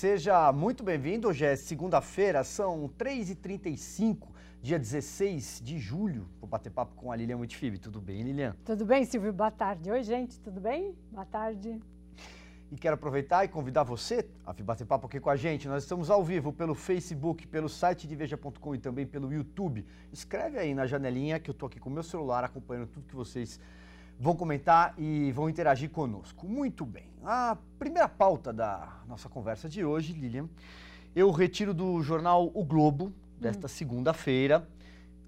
seja muito bem-vindo. Hoje é segunda-feira, são 3h35, dia 16 de julho. Vou bater papo com a Lilian Mutifib. Tudo bem, Lilian? Tudo bem, Silvio? Boa tarde. Oi, gente, tudo bem? Boa tarde. E quero aproveitar e convidar você a vir bater papo aqui com a gente. Nós estamos ao vivo pelo Facebook, pelo site de Veja.com e também pelo YouTube. Escreve aí na janelinha que eu estou aqui com o meu celular acompanhando tudo que vocês vão comentar e vão interagir conosco. Muito bem. A primeira pauta da nossa conversa de hoje, Lilian, eu retiro do jornal O Globo, desta hum. segunda-feira,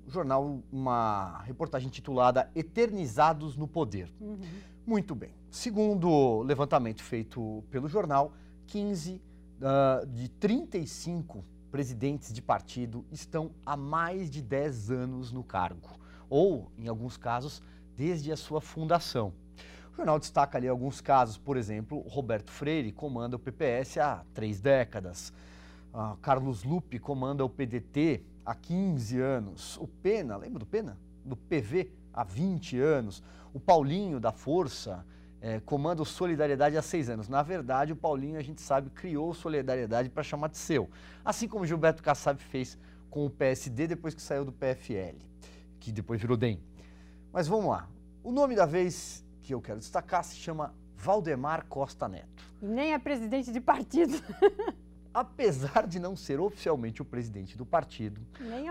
o jornal, uma reportagem titulada Eternizados no Poder. Uhum. Muito bem. Segundo o levantamento feito pelo jornal, 15 uh, ah, de 35 presidentes de partido estão há mais de 10 anos no cargo, ou, em alguns casos, desde a sua fundação. O jornal destaca ali alguns casos, por exemplo, Roberto Freire comanda o PPS há três décadas, uh, Carlos Lupe comanda o PDT há 15 anos, o Pena, lembra do Pena? Do PV há 20 anos, o Paulinho da Força é, comanda o Solidariedade há seis anos. Na verdade, o Paulinho, a gente sabe, criou Solidariedade para chamar de seu. Assim como Gilberto Kassab fez com o PSD depois que saiu do PFL, que depois virou DEM. Mas vamos lá. O nome da vez que eu quero destacar se chama Valdemar Costa Neto. E nem é presidente de partido. Apesar de não ser oficialmente o presidente do partido,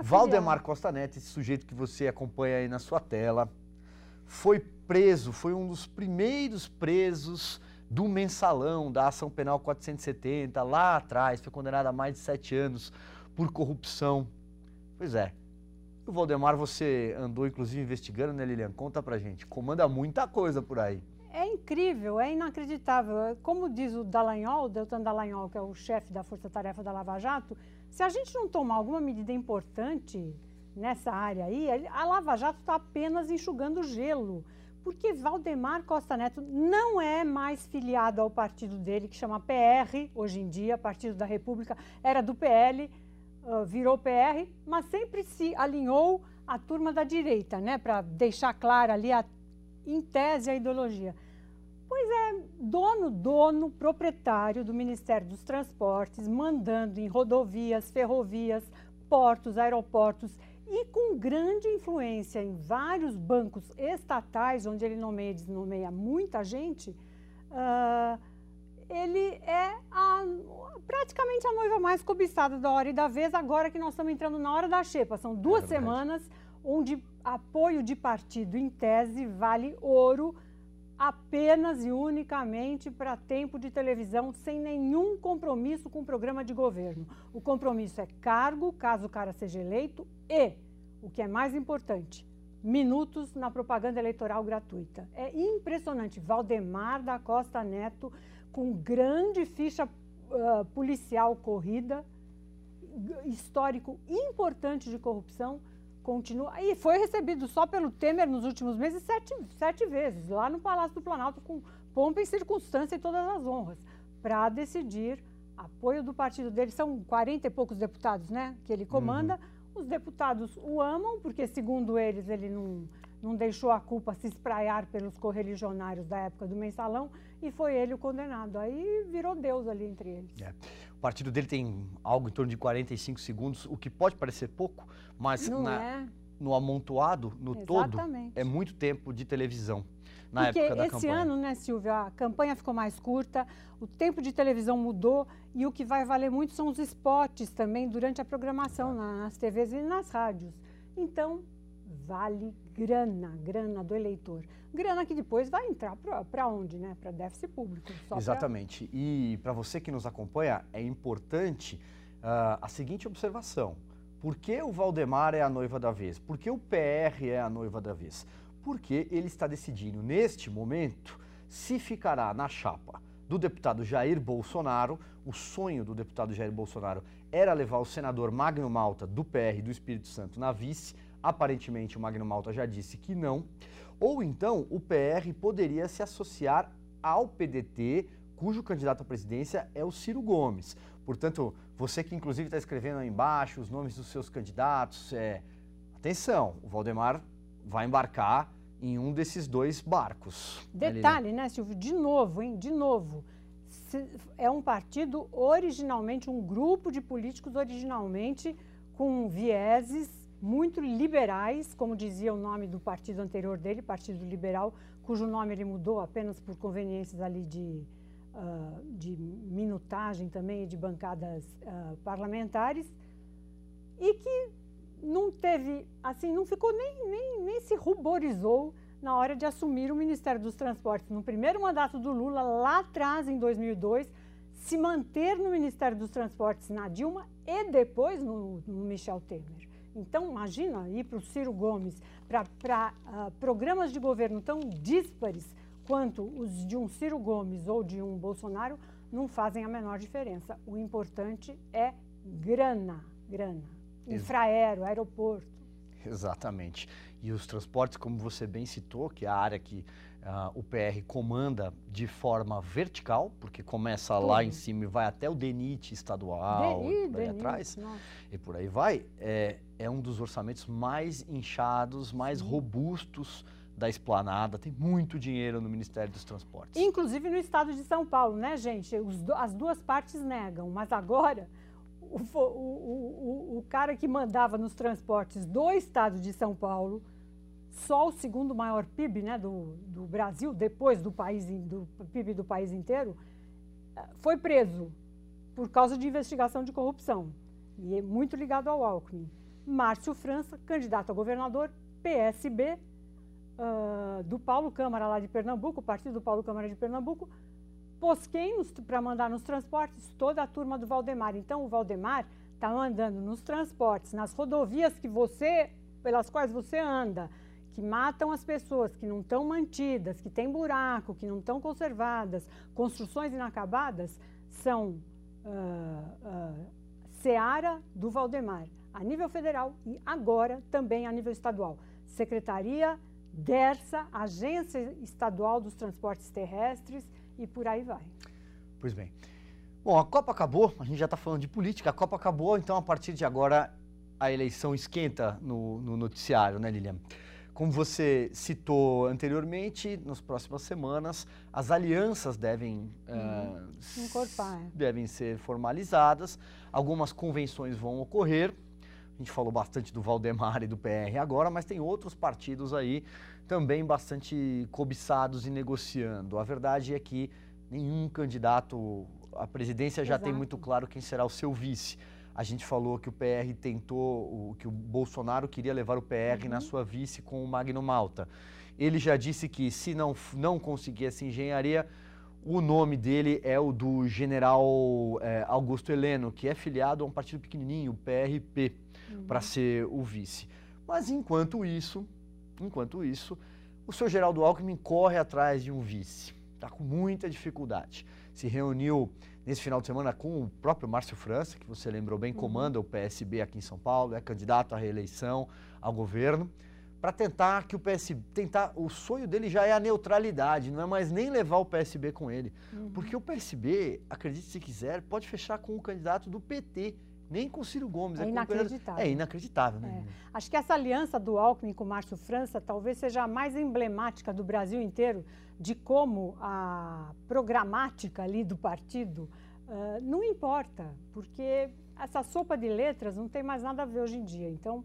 Valdemar Costa Neto, esse sujeito que você acompanha aí na sua tela, foi preso, foi um dos primeiros presos do mensalão da ação penal 470, lá atrás, foi condenado a mais de sete anos por corrupção. Pois é. O Valdemar, você andou inclusive investigando, né, Lilian? Conta pra gente. Comanda muita coisa por aí. É incrível, é inacreditável. Como diz o Dallagnol, o Deltan Dallagnol, que é o chefe da Força Tarefa da Lava Jato, se a gente não tomar alguma medida importante nessa área aí, a Lava Jato está apenas enxugando gelo. Porque Valdemar Costa Neto não é mais filiado ao partido dele, que chama PR, hoje em dia, Partido da República, era do PL, virou PR, mas sempre se alinhou à turma da direita, né? Para deixar clara ali, a, em tese, a ideologia. Pois é, dono, dono, proprietário do Ministério dos Transportes, mandando em rodovias, ferrovias, portos, aeroportos e com grande influência em vários bancos estatais, onde ele nomeia e desnomeia muita gente, uh, ele é a, praticamente a noiva mais cobiçada da hora e da vez, agora que nós estamos entrando na hora da xepa. São duas é semanas onde apoio de partido, em tese, vale ouro apenas e unicamente para tempo de televisão, sem nenhum compromisso com o programa de governo. O compromisso é cargo, caso o cara seja eleito, e, o que é mais importante, minutos na propaganda eleitoral gratuita. É impressionante. Valdemar da Costa Neto, com grande ficha uh, policial corrida, histórico importante de corrupção, continua. E foi recebido só pelo Temer nos últimos meses sete, sete vezes, lá no Palácio do Planalto, com pompa e circunstância e todas as honras, para decidir apoio do partido dele. São 40 e poucos deputados né, que ele comanda. Uhum. Os deputados o amam, porque, segundo eles, ele não, não deixou a culpa se espraiar pelos correligionários da época do mensalão e foi ele o condenado. Aí virou Deus ali entre eles. É. O partido dele tem algo em torno de 45 segundos, o que pode parecer pouco, mas na, é. no amontoado, no Exatamente. todo, é muito tempo de televisão. Na Porque época da esse campanha. ano, né, Silvia, a campanha ficou mais curta, o tempo de televisão mudou e o que vai valer muito são os spots também durante a programação nas TVs e nas rádios. Então, vale grana, grana do eleitor. Grana que depois vai entrar para onde, né? Para déficit público. Exatamente. Pra... E para você que nos acompanha, é importante uh, a seguinte observação. Por que o Valdemar é a noiva da vez? Por que o PR é a noiva da vez? Porque ele está decidindo, neste momento, se ficará na chapa do deputado Jair Bolsonaro. O sonho do deputado Jair Bolsonaro era levar o senador Magno Malta, do PR do Espírito Santo, na vice Aparentemente, o Magno Malta já disse que não. Ou então, o PR poderia se associar ao PDT, cujo candidato à presidência é o Ciro Gomes. Portanto, você que inclusive está escrevendo aí embaixo os nomes dos seus candidatos, é... atenção, o Valdemar vai embarcar em um desses dois barcos. Detalhe, né, Silvio? De novo, hein? De novo. é um partido originalmente, um grupo de políticos originalmente com vieses muito liberais, como dizia o nome do partido anterior dele, Partido Liberal, cujo nome ele mudou apenas por conveniências ali de, uh, de minutagem também, de bancadas uh, parlamentares, e que não teve, assim, não ficou nem, nem, nem se ruborizou na hora de assumir o Ministério dos Transportes. No primeiro mandato do Lula, lá atrás, em 2002, se manter no Ministério dos Transportes na Dilma e depois no, no Michel Temer. Então, imagina ir para o Ciro Gomes, para uh, programas de governo tão díspares quanto os de um Ciro Gomes ou de um Bolsonaro, não fazem a menor diferença. O importante é grana, grana. Infraero, aeroporto. Exatamente. E os transportes, como você bem citou, que é a área que uh, o PR comanda de forma vertical, porque começa Tudo. lá em cima e vai até o DENIT estadual, DENIT, por aí DENIT, atrás, nossa. e por aí vai, é, é um dos orçamentos mais inchados, mais Sim. robustos da esplanada, tem muito dinheiro no Ministério dos Transportes. Inclusive no estado de São Paulo, né, gente? Os, as duas partes negam, mas agora o, o, o, o, cara que mandava nos transportes do estado de São Paulo, só o segundo maior PIB né, do, do Brasil, depois do, país, do PIB do país inteiro, foi preso por causa de investigação de corrupção. E é muito ligado ao Alckmin. Márcio França, candidato a governador, PSB, uh, ah, do Paulo Câmara lá de Pernambuco, partido do Paulo Câmara de Pernambuco, pôs quem para mandar nos transportes? Toda a turma do Valdemar. Então, o Valdemar está mandando nos transportes, nas rodovias que você, pelas quais você anda, que matam as pessoas, que não estão mantidas, que tem buraco, que não estão conservadas, construções inacabadas, são uh, uh, Seara do Valdemar, a nível federal e agora também a nível estadual. Secretaria DERSA, Agência Estadual dos Transportes Terrestres e por aí vai. Pois bem. Bom, a Copa acabou, a gente já está falando de política, a Copa acabou, então a partir de agora a eleição esquenta no, no noticiário, né, Lilian? Como você citou anteriormente, nas próximas semanas as alianças devem, uhum. uh, devem ser formalizadas, algumas convenções vão ocorrer. A gente falou bastante do Valdemar e do PR agora, mas tem outros partidos aí também bastante cobiçados e negociando. A verdade é que nenhum candidato à presidência já Exato. tem muito claro quem será o seu vice. A gente falou que o PR tentou, que o Bolsonaro queria levar o PR uhum. na sua vice com o Magno Malta. Ele já disse que se não, não conseguir essa engenharia, o nome dele é o do general é, Augusto Heleno, que é filiado a um partido pequenininho, o PRP, uhum. para ser o vice. Mas enquanto isso, Enquanto isso, o seu Geraldo Alckmin corre atrás de um vice. Está com muita dificuldade. Se reuniu nesse final de semana com o próprio Márcio França, que você lembrou bem, uhum. comanda o PSB aqui em São Paulo, é candidato à reeleição ao governo, para tentar que o PSB, tentar, o sonho dele já é a neutralidade, não é mais nem levar o PSB com ele, uhum. porque o PSB, acredite se quiser, pode fechar com o candidato do PT, nem com Ciro Gomes. É, é inacreditável. É inacreditável, né? É. Acho que essa aliança do Alckmin com Márcio França talvez seja a mais emblemática do Brasil inteiro de como a programática ali do partido uh, não importa, porque essa sopa de letras não tem mais nada a ver hoje em dia. Então,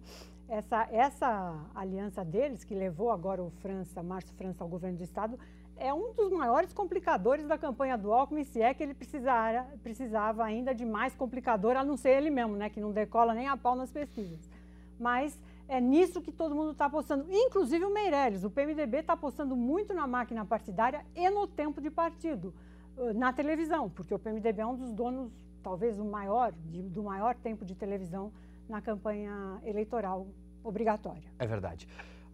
essa, essa aliança deles, que levou agora o França, Márcio França ao governo do Estado, é um dos maiores complicadores da campanha do Alckmin, se é que ele precisara, precisava ainda de mais complicador, a não ser ele mesmo, né, que não decola nem a pau nas pesquisas. Mas é nisso que todo mundo está apostando, inclusive o Meirelles. O PMDB está apostando muito na máquina partidária e no tempo de partido, na televisão, porque o PMDB é um dos donos, talvez o maior, de, do maior tempo de televisão na campanha eleitoral obrigatória. É verdade.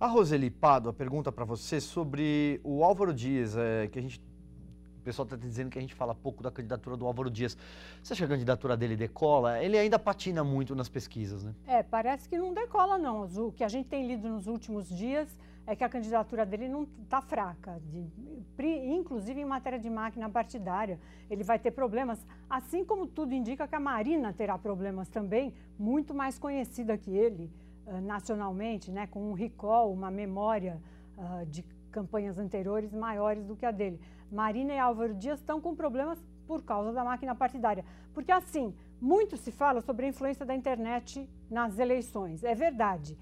A Roseli Pado pergunta para você sobre o Álvaro Dias, é, que a gente o pessoal está dizendo que a gente fala pouco da candidatura do Álvaro Dias. Você acha que a candidatura dele decola? Ele ainda patina muito nas pesquisas, né? É, parece que não decola, não. O que a gente tem lido nos últimos dias é que a candidatura dele não está fraca, de, inclusive em matéria de máquina partidária. Ele vai ter problemas, assim como tudo indica que a Marina terá problemas também, muito mais conhecida que ele. Eh, nacionalmente, né, com um recall, uma memória uh, de campanhas anteriores maiores do que a dele. Marina e Álvaro Dias estão com problemas por causa da máquina partidária. Porque, assim, muito se fala sobre a influência da internet nas eleições. É verdade.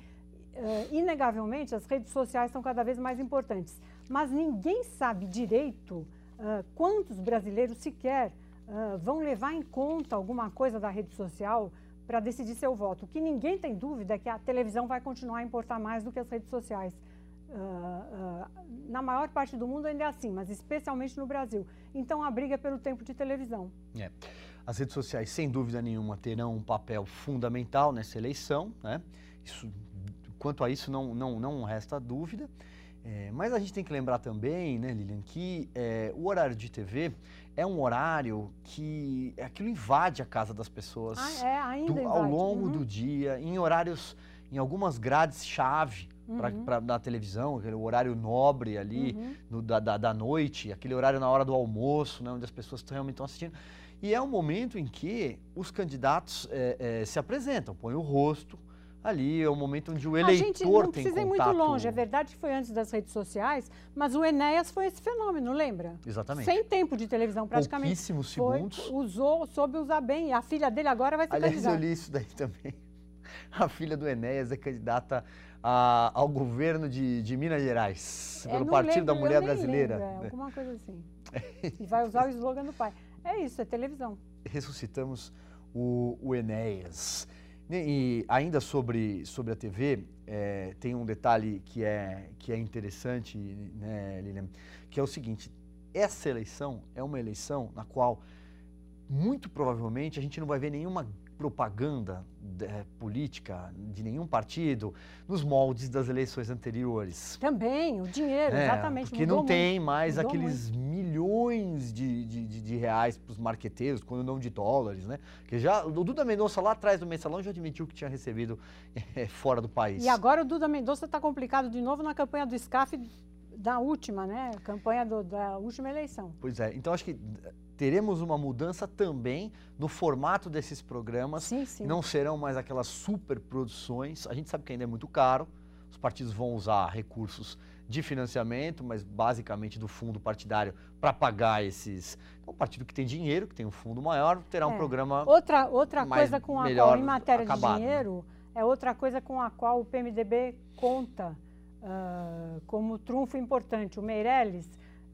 Uh, inegavelmente, as redes sociais são cada vez mais importantes. Mas ninguém sabe direito uh, quantos brasileiros sequer uh, vão levar em conta alguma coisa da rede social para decidir seu voto. O que ninguém tem dúvida é que a televisão vai continuar a importar mais do que as redes sociais. Uh, uh, na maior parte do mundo ainda é assim, mas especialmente no Brasil. Então a briga é pelo tempo de televisão. É. As redes sociais, sem dúvida nenhuma, terão um papel fundamental nessa eleição. Né? Isso, quanto a isso, não, não, não resta dúvida. É, mas a gente tem que lembrar também, né, Lilian, que é, o horário de TV é um horário que aquilo invade a casa das pessoas ah, é, ainda do, ao longo uhum. do dia, em horários, em algumas grades-chave uhum. na televisão, aquele horário nobre ali uhum. no, da, da, da, noite, aquele horário na hora do almoço, né, onde as pessoas realmente estão assistindo. E é um momento em que os candidatos é, é, se apresentam, põem o rosto, ali é o momento onde o eleitor tem contato. A gente não precisa ir muito longe. É verdade que foi antes das redes sociais, mas o Enéas foi esse fenômeno, lembra? Exatamente. Sem tempo de televisão, praticamente. Pouquíssimos segundos. Foi, usou, soube usar bem. E a filha dele agora vai ser Aliás, candidata. eu li isso daí também. A filha do Enéas é candidata a, ao governo de, de Minas Gerais, é, pelo Partido lembro, da Mulher Brasileira. Lembro, é, alguma coisa assim. e vai usar o slogan do pai. É isso, é televisão. Ressuscitamos o, o Enéas. E ainda sobre, sobre a TV, é, tem um detalhe que é, que é interessante, né, Lilian, que é o seguinte: essa eleição é uma eleição na qual, muito provavelmente, a gente não vai ver nenhuma propaganda é, política de nenhum partido nos moldes das eleições anteriores. Também, o dinheiro, é, exatamente. Porque não tem mais aqueles muito. Milhões de, de, de, de reais para os marqueteiros, quando não de dólares, né? Que já, o Duda Mendonça lá atrás do mensalão já admitiu que tinha recebido é, fora do país. E agora o Duda Mendonça está complicado de novo na campanha do SCAF da última, né? Campanha do, da última eleição. Pois é, então acho que teremos uma mudança também no formato desses programas. Sim, sim. Não serão mais aquelas superproduções. A gente sabe que ainda é muito caro. Os partidos vão usar recursos de financiamento, mas basicamente do fundo partidário para pagar esses. Então, um partido que tem dinheiro, que tem um fundo maior, terá é. um programa. Outra, outra coisa com a qual, em matéria acabado, de né? dinheiro, né? é outra coisa com a qual o PMDB conta uh, como trunfo importante. O Meirelles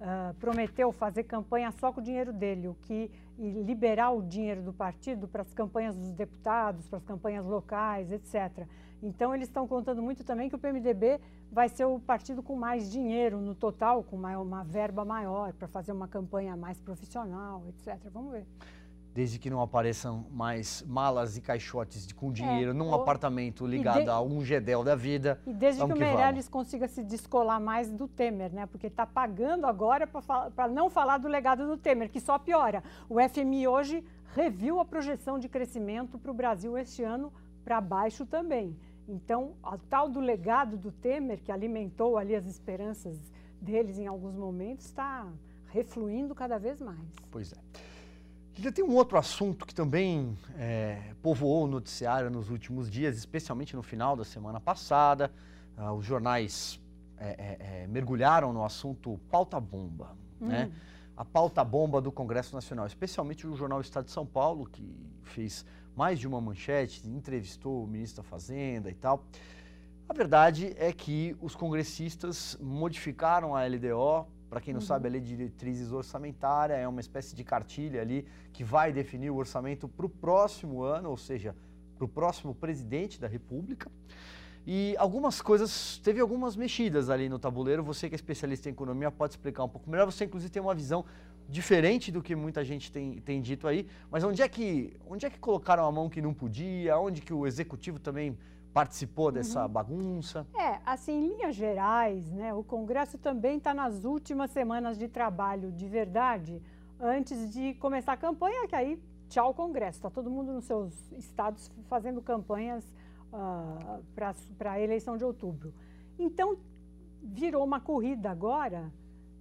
uh, prometeu fazer campanha só com o dinheiro dele, o que e liberar o dinheiro do partido para as campanhas dos deputados, para as campanhas locais, etc. Então eles estão contando muito também que o PMDB vai ser o partido com mais dinheiro no total, com uma, uma verba maior para fazer uma campanha mais profissional, etc. Vamos ver desde que não apareçam mais malas e caixotes de, com dinheiro é, num ou, apartamento ligado de, a um gedel da vida. E desde que o Meirelles consiga se descolar mais do Temer, né? Porque está pagando agora para não falar do legado do Temer, que só piora. O FMI hoje reviu a projeção de crescimento para o Brasil este ano para baixo também. Então, a tal do legado do Temer, que alimentou ali as esperanças deles em alguns momentos, está refluindo cada vez mais. Pois é. Ainda tem um outro assunto que também é, povoou o noticiário nos últimos dias, especialmente no final da semana passada. Ah, os jornais é, é, é mergulharam no assunto pauta-bomba. Hum. Né? A pauta-bomba do Congresso Nacional, especialmente o jornal Estado de São Paulo, que fez mais de uma manchete, entrevistou o ministro da Fazenda e tal. A verdade é que os congressistas modificaram a LDO para quem não uhum. sabe, a lei de diretrizes orçamentária é uma espécie de cartilha ali que vai definir o orçamento para o próximo ano, ou seja, para o próximo presidente da República. E algumas coisas, teve algumas mexidas ali no tabuleiro. Você que é especialista em economia pode explicar um pouco melhor. Você, inclusive, tem uma visão diferente do que muita gente tem, tem dito aí. Mas onde é, que, onde é que colocaram a mão que não podia? Onde que o executivo também participou dessa uhum. bagunça? É, assim, em linhas gerais, né, o Congresso também está nas últimas semanas de trabalho de verdade, antes de começar a campanha, que aí tchau Congresso. Está todo mundo nos seus estados fazendo campanhas uh, para a eleição de outubro. Então, virou uma corrida agora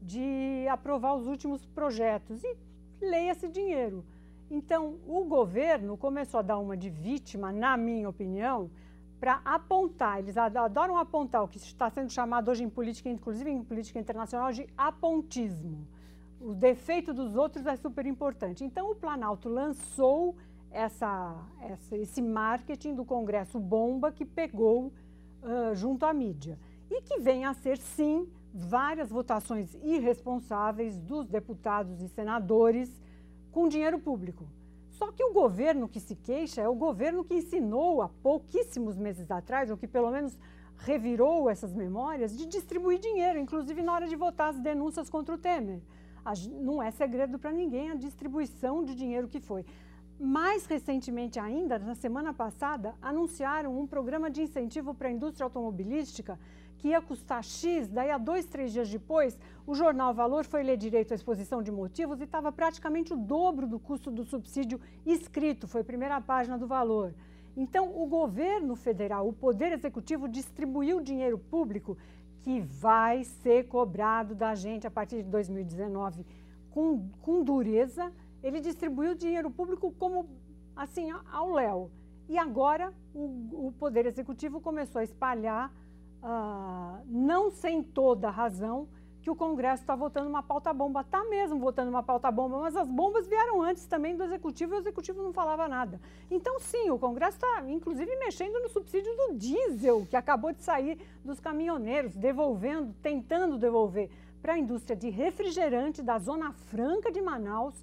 de aprovar os últimos projetos e leia-se dinheiro. Então, o governo começou a dar uma de vítima, na minha opinião, para apontar, eles adoram apontar o que está sendo chamado hoje em política, inclusive em política internacional, de apontismo. o defeito dos outros é super importante. Então, o Planalto lançou essa, essa, esse marketing do Congresso bomba que pegou uh, junto à mídia. E que vem a ser, sim, várias votações irresponsáveis dos deputados e senadores com dinheiro público. Só que o governo que se queixa é o governo que ensinou há pouquíssimos meses atrás, ou que pelo menos revirou essas memórias, de distribuir dinheiro, inclusive na hora de votar as denúncias contra o Temer. Não é segredo para ninguém a distribuição de dinheiro que foi. Mais recentemente ainda, na semana passada, anunciaram um programa de incentivo para a indústria automobilística que ia custar X, daí a dois, três dias depois, o jornal Valor foi ler direito à exposição de motivos e estava praticamente o dobro do custo do subsídio escrito, foi primeira página do Valor. Então, o governo federal, o Poder Executivo, distribuiu dinheiro público que vai ser cobrado da gente a partir de 2019 com, com dureza. Ele distribuiu dinheiro público como assim ao léu. E agora o, o Poder Executivo começou a espalhar, uh, não sem toda razão, que o Congresso está votando uma pauta bomba. Está mesmo votando uma pauta bomba, mas as bombas vieram antes também do Executivo e o Executivo não falava nada. Então, sim, o Congresso está, inclusive, mexendo no subsídio do diesel, que acabou de sair dos caminhoneiros, devolvendo, tentando devolver para a indústria de refrigerante da Zona Franca de Manaus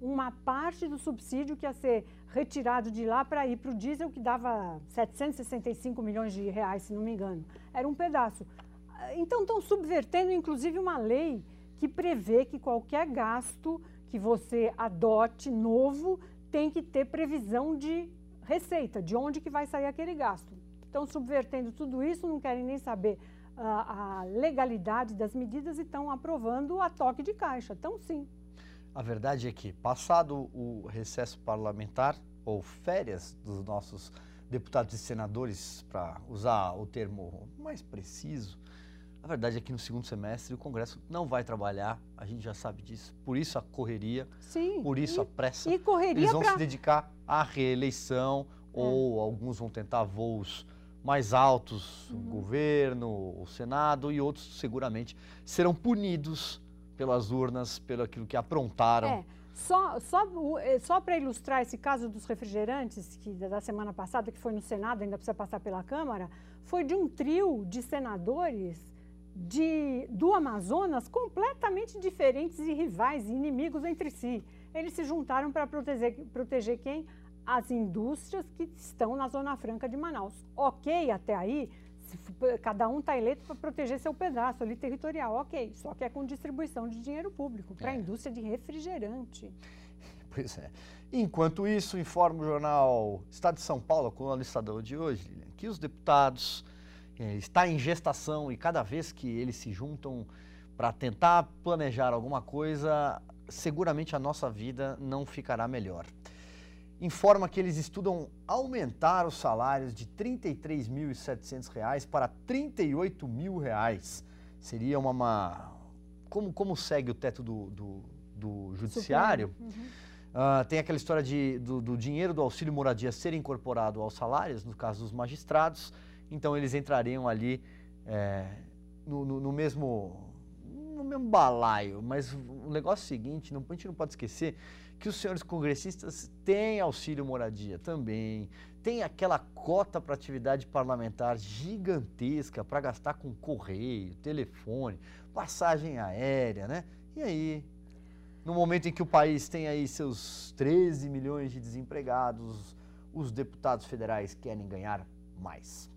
uma parte do subsídio que ia ser retirado de lá para ir para o diesel, que dava 765 milhões de reais, se não me engano. Era um pedaço. Então, estão subvertendo, inclusive, uma lei que prevê que qualquer gasto que você adote novo tem que ter previsão de receita, de onde que vai sair aquele gasto. Estão subvertendo tudo isso, não querem nem saber uh, a legalidade das medidas e estão aprovando a toque de caixa. Então, sim. A verdade é que, passado o recesso parlamentar, ou férias dos nossos deputados e senadores, para usar o termo mais preciso, a verdade é que no segundo semestre o Congresso não vai trabalhar, a gente já sabe disso. Por isso a correria, Sim, por isso e, a pressa. E correria Eles vão pra... se dedicar à reeleição é. ou alguns vão tentar voos mais altos, uhum. o governo, o Senado e outros seguramente serão punidos pelas urnas, pelo aquilo que aprontaram. É. Só, só, é, só para ilustrar esse caso dos refrigerantes, que da semana passada, que foi no Senado, ainda precisa passar pela Câmara, foi de um trio de senadores de, do Amazonas completamente diferentes e rivais, inimigos entre si. Eles se juntaram para proteger, proteger quem? As indústrias que estão na Zona Franca de Manaus. Ok, até aí, cada um está eleito para proteger seu pedaço ali territorial, ok. Só que é com distribuição de dinheiro público para a é. indústria de refrigerante. Pois é. Enquanto isso, informa o jornal Estado de São Paulo, com o Estadão de hoje, que os deputados é, está em gestação e cada vez que eles se juntam para tentar planejar alguma coisa, seguramente a nossa vida não ficará melhor. Informa que eles estudam aumentar os salários de R$ 33.700 para 38 mil reais. Seria uma, uma. como, como segue o teto do, do, do judiciário? Uhum. Uh, tem aquela história de, do, do dinheiro do auxílio moradia ser incorporado aos salários, no caso dos magistrados então eles entrariam ali é, no, no, no, mesmo no mesmo balaio. Mas o negócio é o seguinte, não, a gente não pode esquecer que os senhores congressistas têm auxílio moradia também, tem aquela cota para atividade parlamentar gigantesca para gastar com correio, telefone, passagem aérea, né? E aí, no momento em que o país tem aí seus 13 milhões de desempregados, os deputados federais querem ganhar mais.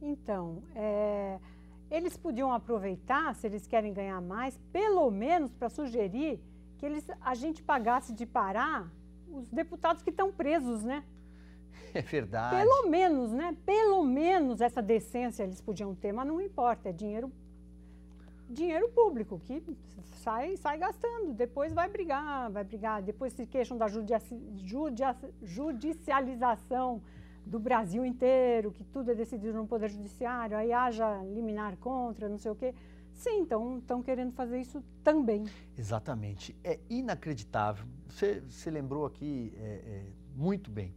Então, é, eles podiam aproveitar, se eles querem ganhar mais, pelo menos para sugerir que eles, a gente pagasse de parar os deputados que estão presos, né? É verdade. Pelo menos, né? Pelo menos essa decência eles podiam ter, mas não importa, é dinheiro dinheiro público que sai, sai gastando, depois vai brigar, vai brigar, depois se queixam da judici, judicialização do Brasil inteiro, que tudo é decidido no Poder Judiciário, aí haja liminar contra, não sei o quê. Sim, então estão querendo fazer isso também. Exatamente. É inacreditável. Você, você lembrou aqui é, é, muito bem.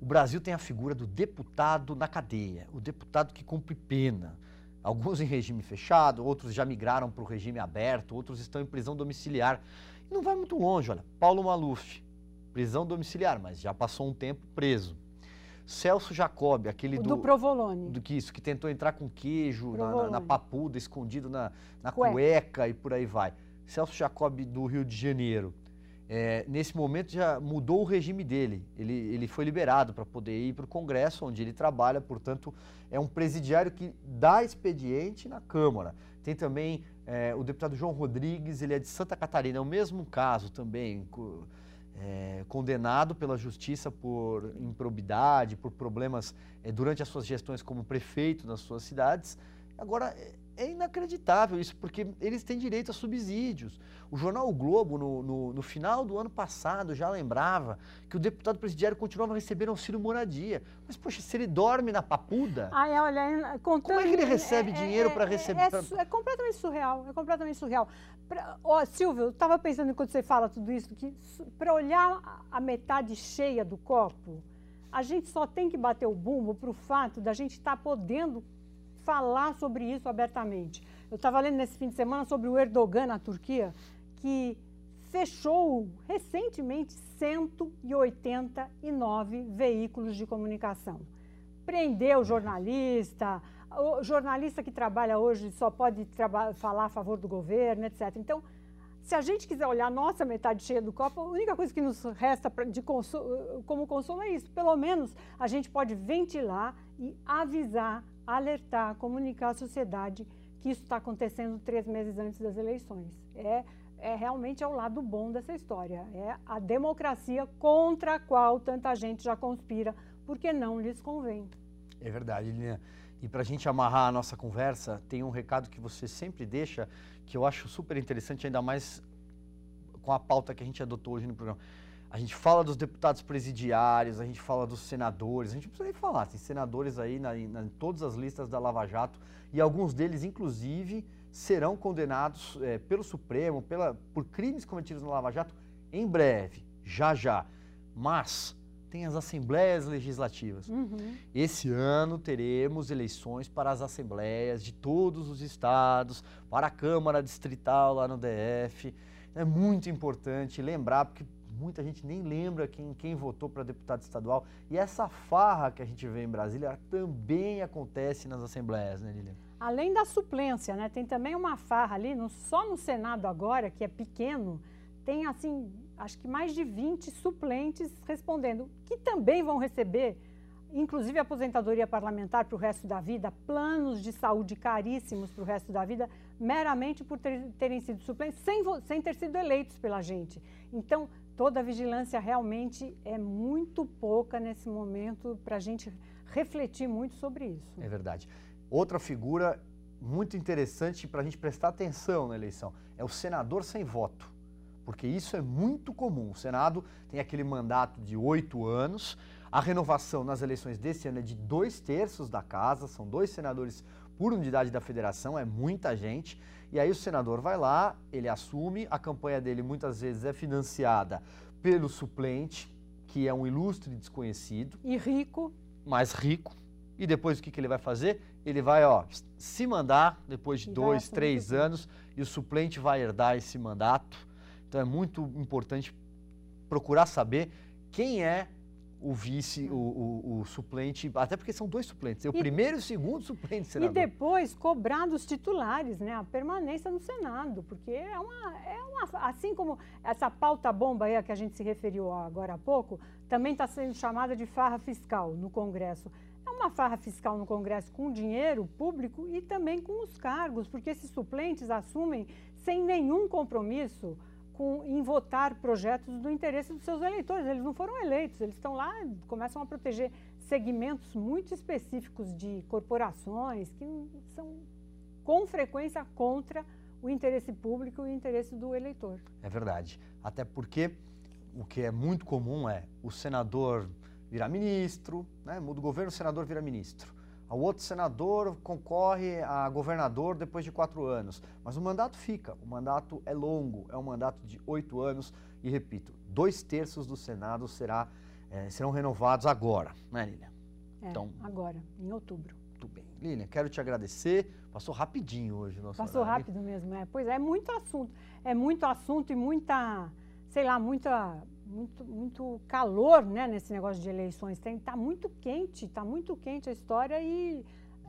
O Brasil tem a figura do deputado na cadeia, o deputado que cumpre pena. Alguns em regime fechado, outros já migraram para o regime aberto, outros estão em prisão domiciliar. E não vai muito longe, olha. Paulo Maluf, prisão domiciliar, mas já passou um tempo preso. Celso Jacob, aquele do, do provolone. Do que isso, que tentou entrar com queijo na, na, na, papuda, escondido na, na Cueca. cueca. e por aí vai. Celso Jacob do Rio de Janeiro. É, nesse momento já mudou o regime dele. Ele, ele foi liberado para poder ir para o Congresso, onde ele trabalha, portanto, é um presidiário que dá expediente na Câmara. Tem também é, o deputado João Rodrigues, ele é de Santa Catarina, é o mesmo caso também. É, condenado pela justiça por improbidade, por problemas é, durante as suas gestões como prefeito nas suas cidades. Agora, é, é inacreditável isso, porque eles têm direito a subsídios. O jornal O Globo, no, no- no final do ano passado, já lembrava que o deputado presidiário continuava recebendo auxílio moradia. Mas, poxa, se ele dorme na papuda, Ai, olha, contando, Como é que ele recebe dinheiro pra é- receber- É, pra- é completamente surreal, é completamente surreal. Pra, ó, Silvio, eu estava pensando enquanto você fala tudo isso, que para olhar a- metade cheia do copo, a gente só tem que bater o bumbo para o fato da gente estar podendo falar sobre isso abertamente. Eu estava lendo nesse fim de semana sobre o Erdogan na Turquia, que fechou recentemente 189 veículos de comunicação. Prendeu jornalista, jornalista que trabalha hoje só pode falar a favor do governo, etc. Então, se a gente quiser olhar nossa metade cheia do copo, a única coisa que nos resta de conso- como consolo é isso. Pelo menos a gente pode ventilar e avisar, alertar, comunicar à sociedade que isso está acontecendo três meses antes das eleições. É, é realmente é o lado bom dessa história. É a democracia contra a qual tanta gente já conspira, porque não lhes convém. É verdade, Lilian. E para a gente amarrar a nossa conversa, tem um recado que você sempre deixa, que eu acho super interessante, ainda mais com a pauta que a gente adotou hoje no programa. A gente fala dos deputados presidiários, a gente fala dos senadores, a gente não precisa nem falar, tem senadores aí na, na- em todas as listas da Lava Jato, e alguns deles, inclusive, serão condenados eh, pelo Supremo pela, por crimes cometidos na Lava Jato em breve, já já. Mas tem as assembleias legislativas. Uhum. Esse ano teremos eleições para as assembleias de todos os estados, para a Câmara Distrital lá no DF. É muito importante lembrar, porque muita gente nem lembra quem, quem votou para deputado estadual. E essa farra que a gente vê em Brasília também acontece nas assembleias, né, Lilian? Além da suplência, né, tem também uma farra ali, no- só no Senado agora, que é pequeno, tem assim, acho que mais de 20 suplentes respondendo, que também vão receber, inclusive aposentadoria parlamentar para o resto da vida, planos de saúde caríssimos para o resto da vida, meramente por ter- terem sido suplentes, sem, sem ter sido eleitos pela gente. Então, toda a vigilância realmente é muito pouca nesse momento para a gente refletir muito sobre isso. É verdade. Outra figura muito interessante para a gente prestar atenção na eleição é o senador sem voto. Porque isso é muito comum. O Senado tem aquele mandato de oito anos. A renovação nas eleições desse ano é de dois terços da casa, são dois senadores por unidade da federação, é muita gente. E aí o senador vai lá, ele assume, a campanha dele muitas vezes é financiada pelo suplente, que é um ilustre desconhecido E rico, mais rico. E depois o que, que ele vai fazer? Ele vai, ó, se mandar depois de E dois, três anos e o suplente vai herdar esse mandato. Então é muito importante procurar saber quem é o vice, o, o- o suplente, até porque são dois suplentes, é o E- primeiro e o segundo suplente E senador. depois cobrar dos titulares, né, a permanência no Senado, porque é uma, é uma. Assim como essa pauta bomba aí a que a gente se referiu agora há pouco, também está sendo chamada de farra fiscal no Congresso. É uma farra fiscal no Congresso com dinheiro público e também com os cargos, porque esses suplentes assumem sem nenhum compromisso com, em votar projetos do interesse dos seus eleitores. Eles não foram eleitos, eles estão lá, começam a proteger segmentos muito específicos de corporações que são com frequência contra o interesse público e o interesse do eleitor. É verdade. Até porque o que é muito comum é o senador virar ministro, né? muda o governo, o senador vira ministro. O outro senador concorre a governador depois de quatro anos. Mas o mandato fica. O mandato é longo, é um mandato de oito anos. E repito, dois terços do Senado será, eh, serão renovados agora, né, Lilian? É, Então- agora, em outubro. Muito bem. Lilian, quero te agradecer. Passou rapidinho hoje o nosso Passou horário. rápido mesmo, é. Pois é, é muito assunto. É muito assunto e muita, sei lá, muita, muito, muito calor, né, nesse negócio de eleições. Tem, tá muito quente, tá muito quente a história e,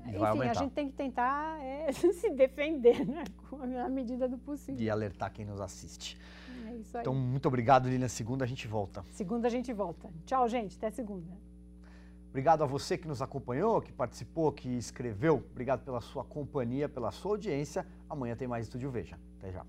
E enfim, a gente tem que tentar é, se defender, né, com a medida do possível. E alertar quem nos assiste. É isso aí. Então, muito obrigado, Lilian. Segunda a gente volta. Segunda a gente volta. Tchau, gente. Até segunda. Obrigado a você que nos acompanhou, que participou, que escreveu. Obrigado pela sua companhia, pela sua audiência. Amanhã tem mais Estúdio Veja. Até já.